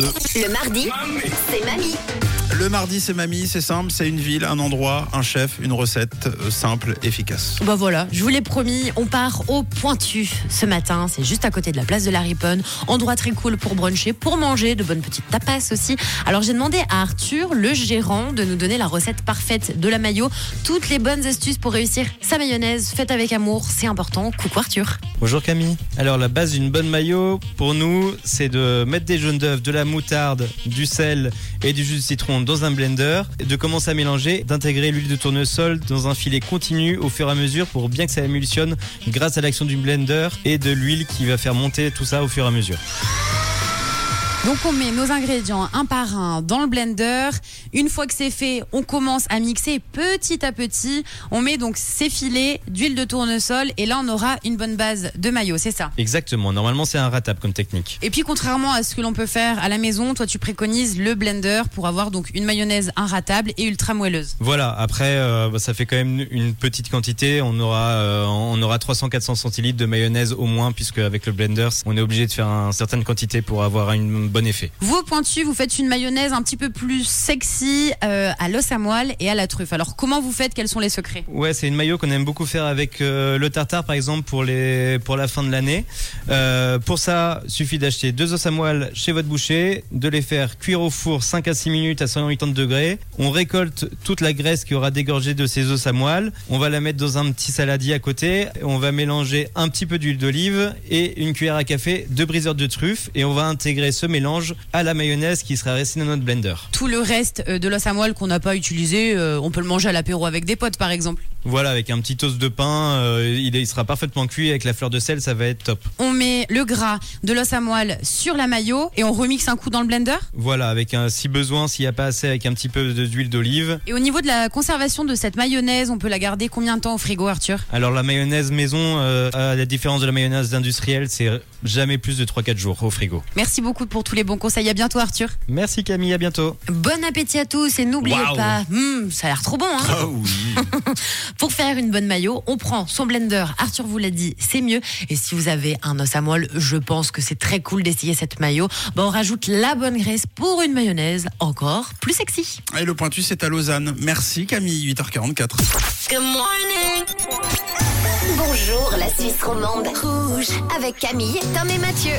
8h42. Le mardi, c'est mamie. Le mardi, c'est mamie, c'est simple, c'est une ville, un endroit, un chef, une recette euh, simple, efficace. Bah voilà, je vous l'ai promis, on part au Pointu ce matin. C'est juste à côté de la place de la Riponne. Endroit très cool pour bruncher, pour manger, de bonnes petites tapas aussi. Alors j'ai demandé à Arthur, le gérant, de nous donner la recette parfaite de la mayo. Toutes les bonnes astuces pour réussir sa mayonnaise faite avec amour, c'est important. Coucou Arthur. Bonjour Camille. Alors la base d'une bonne mayo, pour nous, c'est de mettre des jaunes d'œufs, de la moutarde, du sel et du jus de citron dans un blender, de commencer à mélanger, d'intégrer l'huile de tournesol dans un filet continu au fur et à mesure pour bien que ça émulsionne grâce à l'action du blender et de l'huile qui va faire monter tout ça au fur et à mesure. Donc on met nos ingrédients un par un dans le blender. Une fois que c'est fait, on commence à mixer petit à petit. On met donc ces filets d'huile de tournesol et là on aura une bonne base de maillot, c'est ça. Exactement, normalement c'est un ratable comme technique. Et puis contrairement à ce que l'on peut faire à la maison, toi tu préconises le blender pour avoir donc une mayonnaise inratable et ultra moelleuse. Voilà, après euh, ça fait quand même une petite quantité, on aura euh, on aura 300-400 centilitres de mayonnaise au moins puisque avec le blender on est obligé de faire une certaine quantité pour avoir une bon effet. Vous pointu, vous faites une mayonnaise un petit peu plus sexy euh, à l'os à moelle et à la truffe. Alors comment vous faites? Quels sont les secrets? Ouais, c'est une mayo qu'on aime beaucoup faire avec euh, le tartare par exemple pour les pour la fin de l'année. Euh, pour ça, suffit d'acheter deux os à moelle chez votre boucher, de les faire cuire au four 5 à 6 minutes à 180 degrés. On récolte toute la graisse qui aura dégorgé de ces os à moelle. On va la mettre dans un petit saladier à côté. On va mélanger un petit peu d'huile d'olive et une cuillère à café de briseur de truffe et on va intégrer ce mélange à la mayonnaise qui sera restée dans notre blender. Tout le reste euh, de l'os à moelle qu'on n'a pas utilisé, euh, on peut le manger à l'apéro avec des potes par exemple. Voilà, avec un petit toast de pain, euh, il, il sera parfaitement cuit avec la fleur de sel, ça va être top. On met le gras de l'os à moelle sur la mayo et on remixe un coup dans le blender. Voilà, avec un si besoin, s'il n'y a pas assez, avec un petit peu d'huile d'olive. Et au niveau de la conservation de cette mayonnaise, on peut la garder combien de temps au frigo Arthur? Alors la mayonnaise maison, euh, à la différence de la mayonnaise industrielle, c'est jamais plus de 3-4 jours au frigo. Merci beaucoup pour tous les bons conseils. À bientôt Arthur. Merci Camille, à bientôt. Bon appétit à tous et n'oubliez pas, hmm, ça a l'air trop bon hein Ah oui Pour faire une bonne maillot, on prend son blender. Arthur vous l'a dit, c'est mieux. Et si vous avez un os à moelle, je pense que c'est très cool d'essayer cette maillot. On rajoute la bonne graisse pour une mayonnaise encore plus sexy. Et le pointu, c'est à Lausanne. Merci Camille, 8h44. Good morning. Bonjour la Suisse romande. Rouge avec Camille, Tom et Mathieu.